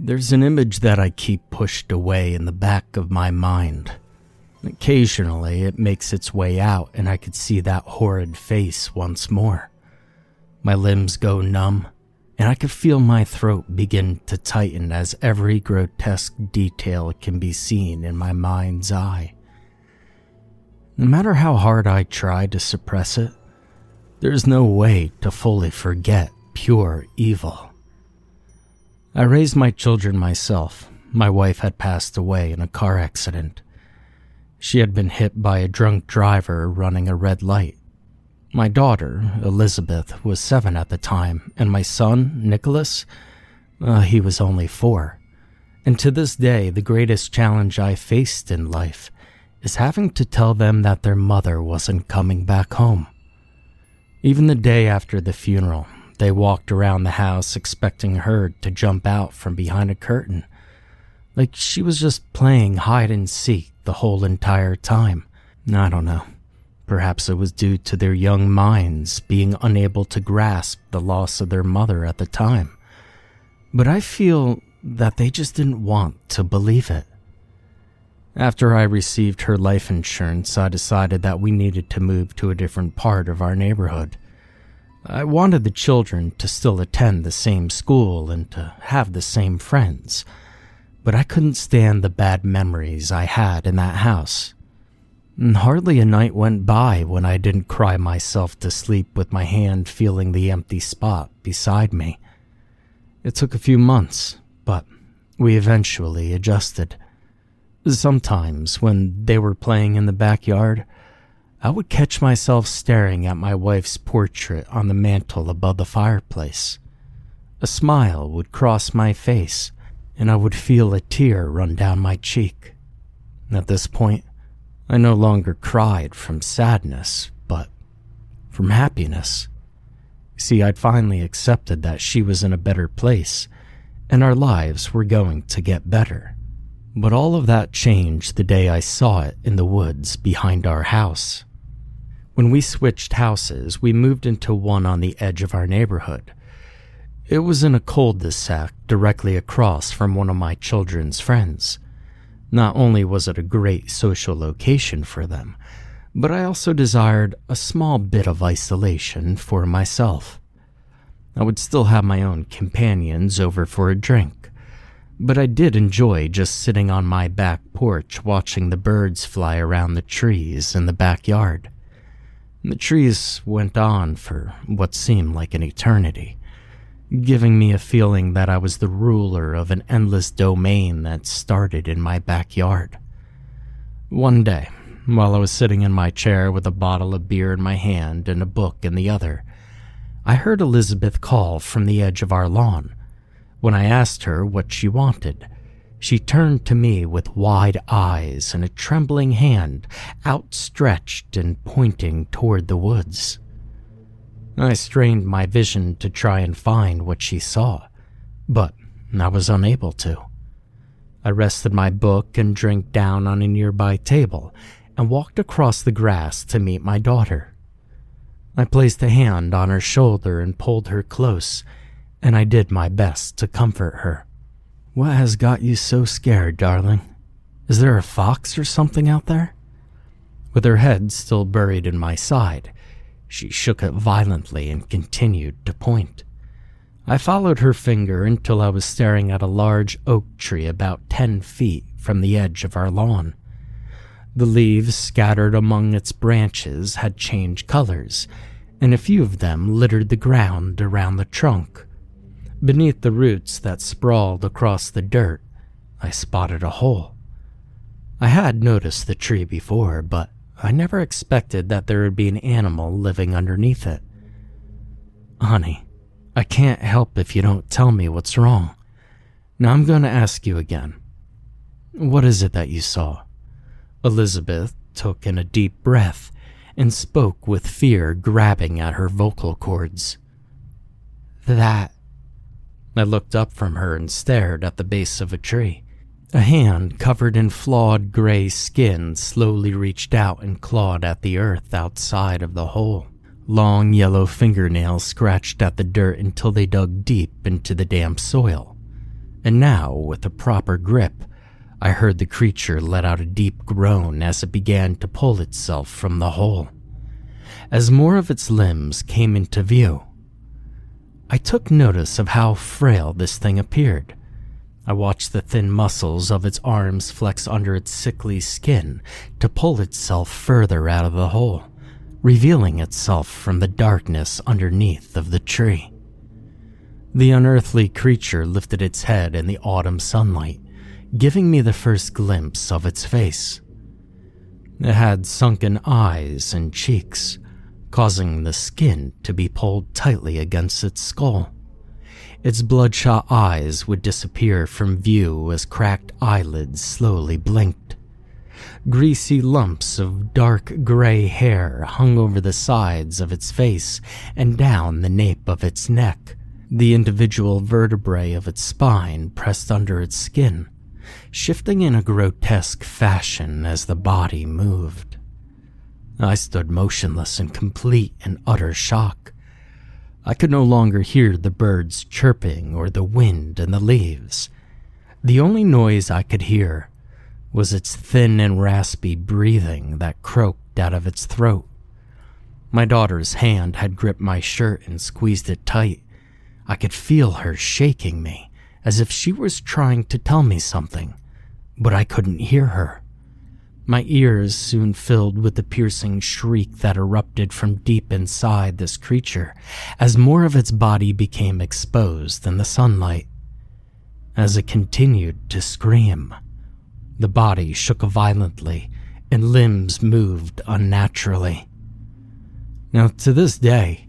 There's an image that I keep pushed away in the back of my mind. Occasionally, it makes its way out, and I could see that horrid face once more. My limbs go numb, and I could feel my throat begin to tighten as every grotesque detail can be seen in my mind's eye. No matter how hard I try to suppress it, there's no way to fully forget pure evil. I raised my children myself. My wife had passed away in a car accident. She had been hit by a drunk driver running a red light. My daughter, Elizabeth, was seven at the time, and my son, Nicholas, uh, he was only four. And to this day, the greatest challenge I faced in life is having to tell them that their mother wasn't coming back home. Even the day after the funeral, they walked around the house expecting her to jump out from behind a curtain, like she was just playing hide and seek the whole entire time. I don't know. Perhaps it was due to their young minds being unable to grasp the loss of their mother at the time. But I feel that they just didn't want to believe it. After I received her life insurance, I decided that we needed to move to a different part of our neighborhood. I wanted the children to still attend the same school and to have the same friends, but I couldn't stand the bad memories I had in that house. And hardly a night went by when I didn't cry myself to sleep with my hand feeling the empty spot beside me. It took a few months, but we eventually adjusted. Sometimes, when they were playing in the backyard, I would catch myself staring at my wife's portrait on the mantel above the fireplace. A smile would cross my face, and I would feel a tear run down my cheek. At this point, I no longer cried from sadness, but from happiness. See, I'd finally accepted that she was in a better place, and our lives were going to get better. But all of that changed the day I saw it in the woods behind our house. When we switched houses, we moved into one on the edge of our neighborhood. It was in a cul-de-sac directly across from one of my children's friends. Not only was it a great social location for them, but I also desired a small bit of isolation for myself. I would still have my own companions over for a drink, but I did enjoy just sitting on my back porch watching the birds fly around the trees in the backyard. The trees went on for what seemed like an eternity, giving me a feeling that I was the ruler of an endless domain that started in my backyard. One day, while I was sitting in my chair with a bottle of beer in my hand and a book in the other, I heard Elizabeth call from the edge of our lawn. When I asked her what she wanted, she turned to me with wide eyes and a trembling hand outstretched and pointing toward the woods. I strained my vision to try and find what she saw, but I was unable to. I rested my book and drink down on a nearby table and walked across the grass to meet my daughter. I placed a hand on her shoulder and pulled her close, and I did my best to comfort her. What has got you so scared, darling? Is there a fox or something out there? With her head still buried in my side, she shook it violently and continued to point. I followed her finger until I was staring at a large oak tree about ten feet from the edge of our lawn. The leaves scattered among its branches had changed colors, and a few of them littered the ground around the trunk. Beneath the roots that sprawled across the dirt, I spotted a hole. I had noticed the tree before, but I never expected that there would be an animal living underneath it. Honey, I can't help if you don't tell me what's wrong. Now I'm going to ask you again. What is it that you saw? Elizabeth took in a deep breath and spoke with fear grabbing at her vocal cords. That. I looked up from her and stared at the base of a tree. A hand covered in flawed gray skin slowly reached out and clawed at the earth outside of the hole. Long yellow fingernails scratched at the dirt until they dug deep into the damp soil. And now, with a proper grip, I heard the creature let out a deep groan as it began to pull itself from the hole. As more of its limbs came into view, I took notice of how frail this thing appeared. I watched the thin muscles of its arms flex under its sickly skin to pull itself further out of the hole revealing itself from the darkness underneath of the tree. The unearthly creature lifted its head in the autumn sunlight, giving me the first glimpse of its face. It had sunken eyes and cheeks, causing the skin to be pulled tightly against its skull. Its bloodshot eyes would disappear from view as cracked eyelids slowly blinked. Greasy lumps of dark gray hair hung over the sides of its face and down the nape of its neck. The individual vertebrae of its spine pressed under its skin, shifting in a grotesque fashion as the body moved. I stood motionless in complete and utter shock. I could no longer hear the birds chirping or the wind in the leaves. The only noise I could hear was its thin and raspy breathing that croaked out of its throat. My daughter's hand had gripped my shirt and squeezed it tight. I could feel her shaking me, as if she was trying to tell me something, but I couldn't hear her. My ears soon filled with the piercing shriek that erupted from deep inside this creature as more of its body became exposed in the sunlight. As it continued to scream, the body shook violently, and limbs moved unnaturally. Now, to this day,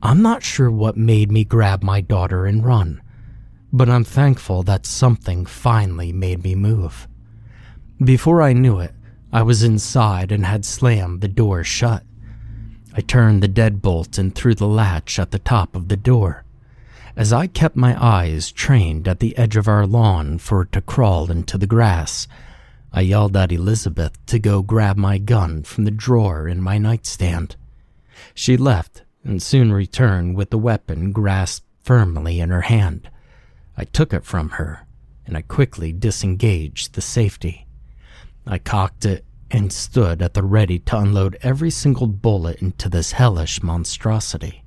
I'm not sure what made me grab my daughter and run, but I'm thankful that something finally made me move. Before I knew it, I was inside and had slammed the door shut. I turned the deadbolt and threw the latch at the top of the door. As I kept my eyes trained at the edge of our lawn for it to crawl into the grass, I yelled at Elizabeth to go grab my gun from the drawer in my nightstand. She left and soon returned with the weapon grasped firmly in her hand. I took it from her and I quickly disengaged the safety. I cocked it and stood at the ready to unload every single bullet into this hellish monstrosity.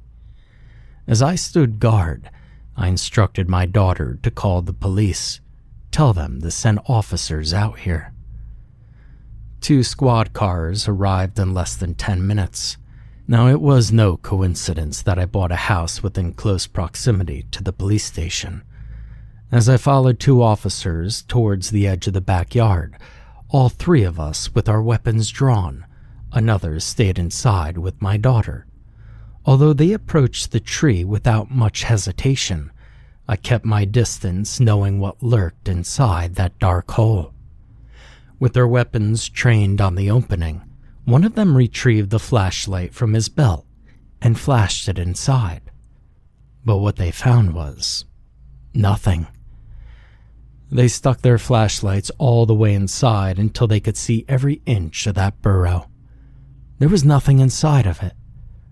As I stood guard, I instructed my daughter to call the police, tell them to send officers out here. Two squad cars arrived in less than 10 minutes. Now, it was no coincidence that I bought a house within close proximity to the police station. As I followed two officers towards the edge of the backyard, all three of us with our weapons drawn, another stayed inside with my daughter. Although they approached the tree without much hesitation, I kept my distance knowing what lurked inside that dark hole. With their weapons trained on the opening, one of them retrieved the flashlight from his belt and flashed it inside. But what they found was nothing. They stuck their flashlights all the way inside until they could see every inch of that burrow. There was nothing inside of it.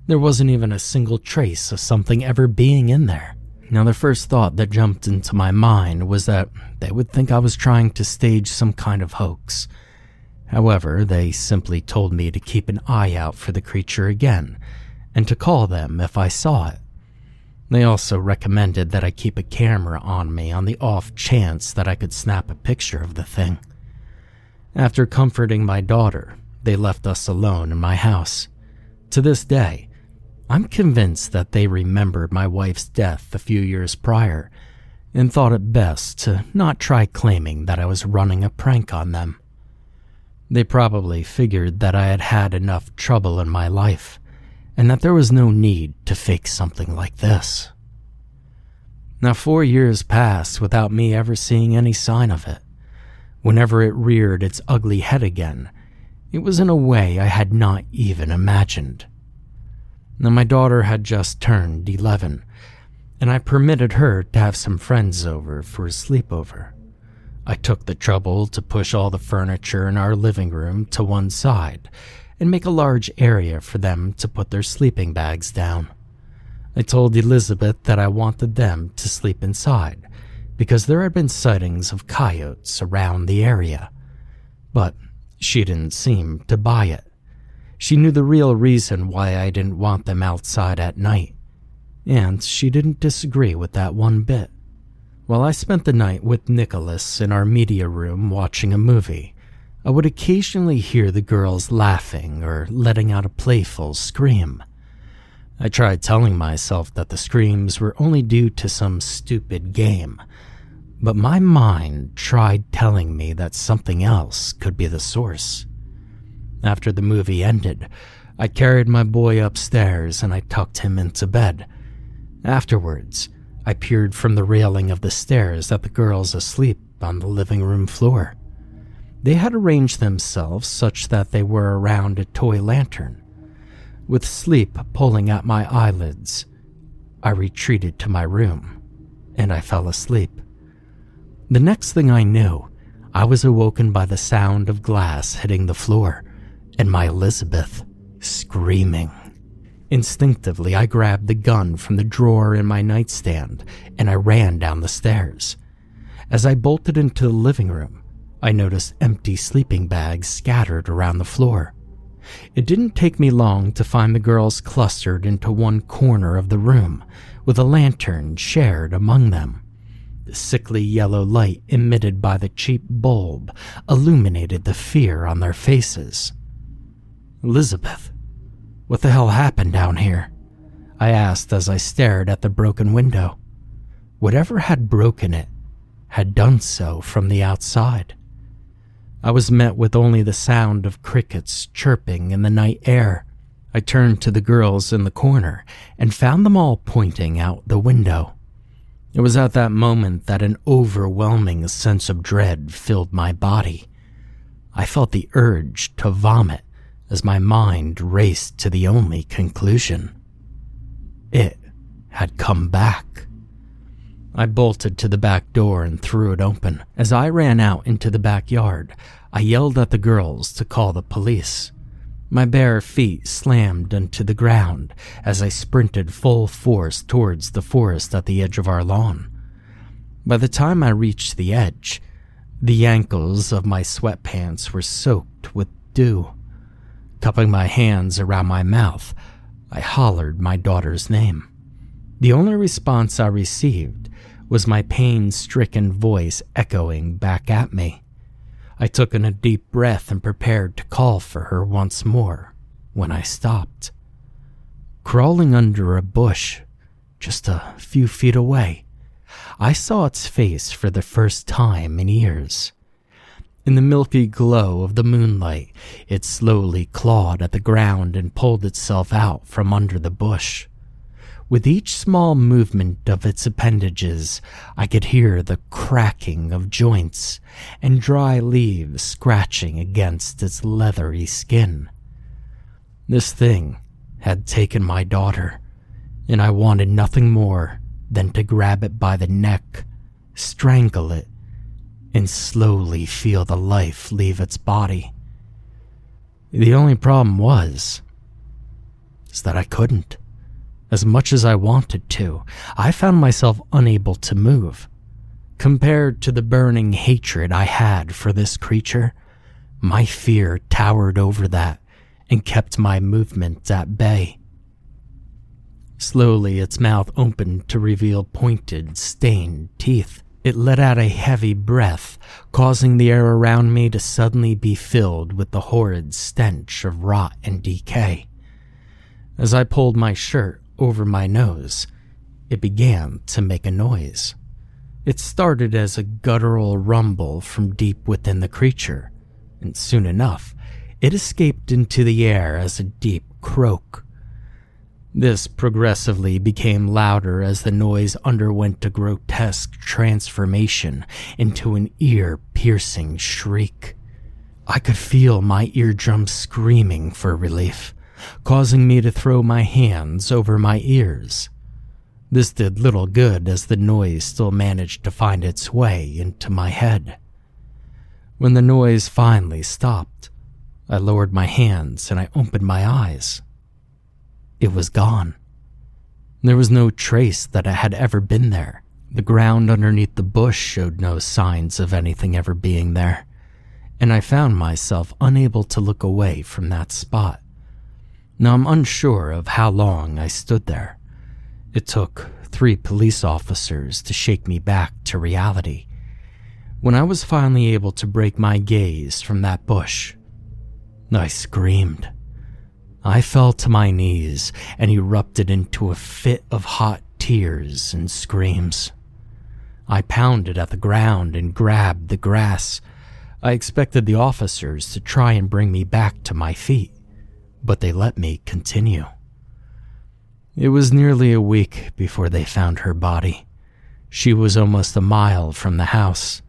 There wasn't even a single trace of something ever being in there. Now, the first thought that jumped into my mind was that they would think I was trying to stage some kind of hoax. However, they simply told me to keep an eye out for the creature again and to call them if I saw it. They also recommended that I keep a camera on me on the off chance that I could snap a picture of the thing. After comforting my daughter, they left us alone in my house. To this day, I'm convinced that they remembered my wife's death a few years prior and thought it best to not try claiming that I was running a prank on them. They probably figured that I had had enough trouble in my life and that there was no need to fake something like this. Now, four years passed without me ever seeing any sign of it. Whenever it reared its ugly head again, it was in a way I had not even imagined. Now, my daughter had just turned 11, and I permitted her to have some friends over for a sleepover. I took the trouble to push all the furniture in our living room to one side and make a large area for them to put their sleeping bags down. I told Elizabeth that I wanted them to sleep inside because there had been sightings of coyotes around the area. But she didn't seem to buy it. She knew the real reason why I didn't want them outside at night, and she didn't disagree with that one bit. While I spent the night with Nicholas in our media room watching a movie, I would occasionally hear the girls laughing or letting out a playful scream. I tried telling myself that the screams were only due to some stupid game, but my mind tried telling me that something else could be the source. After the movie ended, I carried my boy upstairs and I tucked him into bed. Afterwards, I peered from the railing of the stairs at the girls asleep on the living room floor. They had arranged themselves such that they were around a toy lantern. With sleep pulling at my eyelids, I retreated to my room and I fell asleep. The next thing I knew, I was awoken by the sound of glass hitting the floor and my Elizabeth screaming. Instinctively, I grabbed the gun from the drawer in my nightstand and I ran down the stairs. As I bolted into the living room, I noticed empty sleeping bags scattered around the floor. It didn't take me long to find the girls clustered into one corner of the room, with a lantern shared among them. The sickly yellow light emitted by the cheap bulb illuminated the fear on their faces. Elizabeth, what the hell happened down here? I asked as I stared at the broken window. Whatever had broken it had done so from the outside. I was met with only the sound of crickets chirping in the night air. I turned to the girls in the corner and found them all pointing out the window. It was at that moment that an overwhelming sense of dread filled my body. I felt the urge to vomit as my mind raced to the only conclusion. It had come back. I bolted to the back door and threw it open. As I ran out into the backyard, I yelled at the girls to call the police. My bare feet slammed into the ground as I sprinted full force towards the forest at the edge of our lawn. By the time I reached the edge, the ankles of my sweatpants were soaked with dew. Cupping my hands around my mouth, I hollered my daughter's name. The only response I received was my pain stricken voice echoing back at me. I took in a deep breath and prepared to call for her once more when I stopped. Crawling under a bush, just a few feet away, I saw its face for the first time in years. In the milky glow of the moonlight, it slowly clawed at the ground and pulled itself out from under the bush. With each small movement of its appendages, I could hear the cracking of joints and dry leaves scratching against its leathery skin. This thing had taken my daughter, and I wanted nothing more than to grab it by the neck, strangle it, and slowly feel the life leave its body. The only problem was is that I couldn't. As much as I wanted to, I found myself unable to move. Compared to the burning hatred I had for this creature, my fear towered over that and kept my movements at bay. Slowly, its mouth opened to reveal pointed, stained teeth. It let out a heavy breath, causing the air around me to suddenly be filled with the horrid stench of rot and decay. As I pulled my shirt over my nose, it began to make a noise. It started as a guttural rumble from deep within the creature, and soon enough, it escaped into the air as a deep croak. This progressively became louder as the noise underwent a grotesque transformation into an ear piercing shriek. I could feel my eardrums screaming for relief, causing me to throw my hands over my ears. This did little good as the noise still managed to find its way into my head. When the noise finally stopped, I lowered my hands and I opened my eyes. It was gone. There was no trace that it had ever been there. The ground underneath the bush showed no signs of anything ever being there, and I found myself unable to look away from that spot. Now I'm unsure of how long I stood there. It took three police officers to shake me back to reality. When I was finally able to break my gaze from that bush, I screamed. I fell to my knees and erupted into a fit of hot tears and screams. I pounded at the ground and grabbed the grass. I expected the officers to try and bring me back to my feet, but they let me continue. It was nearly a week before they found her body. She was almost a mile from the house,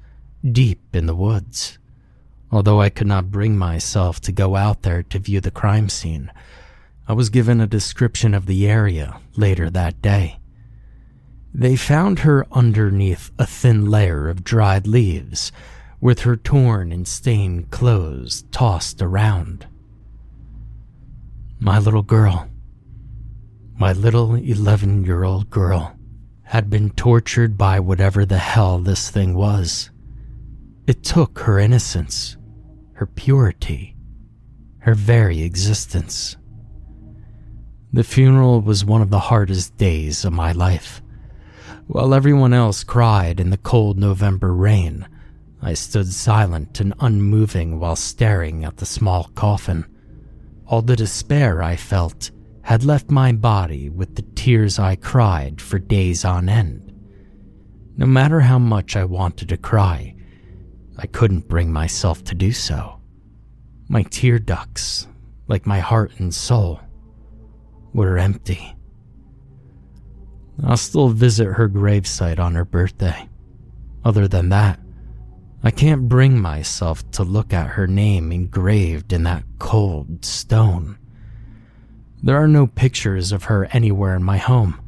deep in the woods. Although I could not bring myself to go out there to view the crime scene, I was given a description of the area later that day. They found her underneath a thin layer of dried leaves, with her torn and stained clothes tossed around. My little girl my little 11 year old girl had been tortured by whatever the hell this thing was. It took her innocence, her purity, her very existence. The funeral was one of the hardest days of my life. While everyone else cried in the cold November rain, I stood silent and unmoving while staring at the small coffin. All the despair I felt had left my body with the tears I cried for days on end. No matter how much I wanted to cry, I couldn't bring myself to do so. My tear ducts, like my heart and soul, were empty. I'll still visit her gravesite on her birthday. Other than that, I can't bring myself to look at her name engraved in that cold stone. There are no pictures of her anywhere in my home.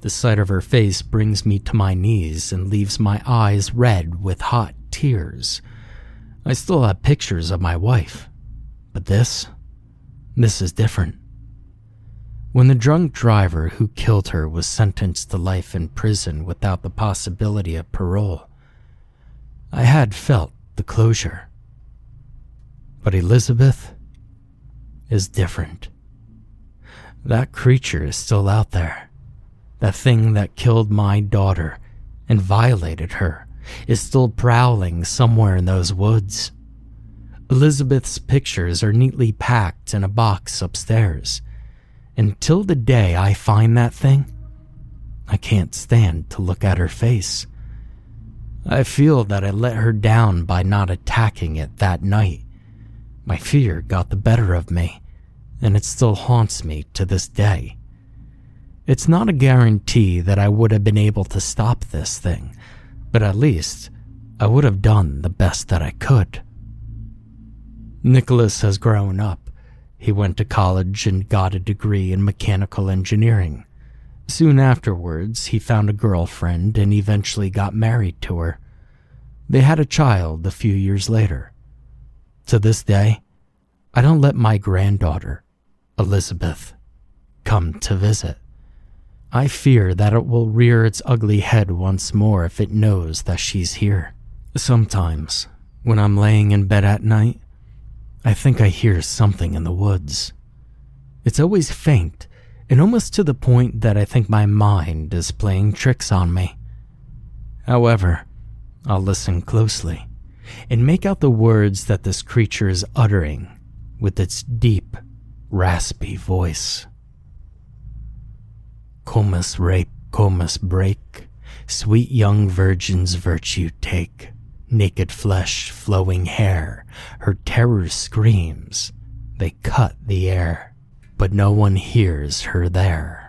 The sight of her face brings me to my knees and leaves my eyes red with hot tears. I still have pictures of my wife, but this, this is different. When the drunk driver who killed her was sentenced to life in prison without the possibility of parole, I had felt the closure. But Elizabeth is different. That creature is still out there. That thing that killed my daughter and violated her is still prowling somewhere in those woods. Elizabeth's pictures are neatly packed in a box upstairs. Until the day I find that thing, I can't stand to look at her face. I feel that I let her down by not attacking it that night. My fear got the better of me and it still haunts me to this day. It's not a guarantee that I would have been able to stop this thing, but at least I would have done the best that I could. Nicholas has grown up. He went to college and got a degree in mechanical engineering. Soon afterwards, he found a girlfriend and eventually got married to her. They had a child a few years later. To this day, I don't let my granddaughter Elizabeth, come to visit. I fear that it will rear its ugly head once more if it knows that she's here. Sometimes, when I'm laying in bed at night, I think I hear something in the woods. It's always faint and almost to the point that I think my mind is playing tricks on me. However, I'll listen closely and make out the words that this creature is uttering with its deep, raspy voice. Comus rape, comus break, sweet young virgin's virtue take, naked flesh, flowing hair, her terror screams, they cut the air, but no one hears her there.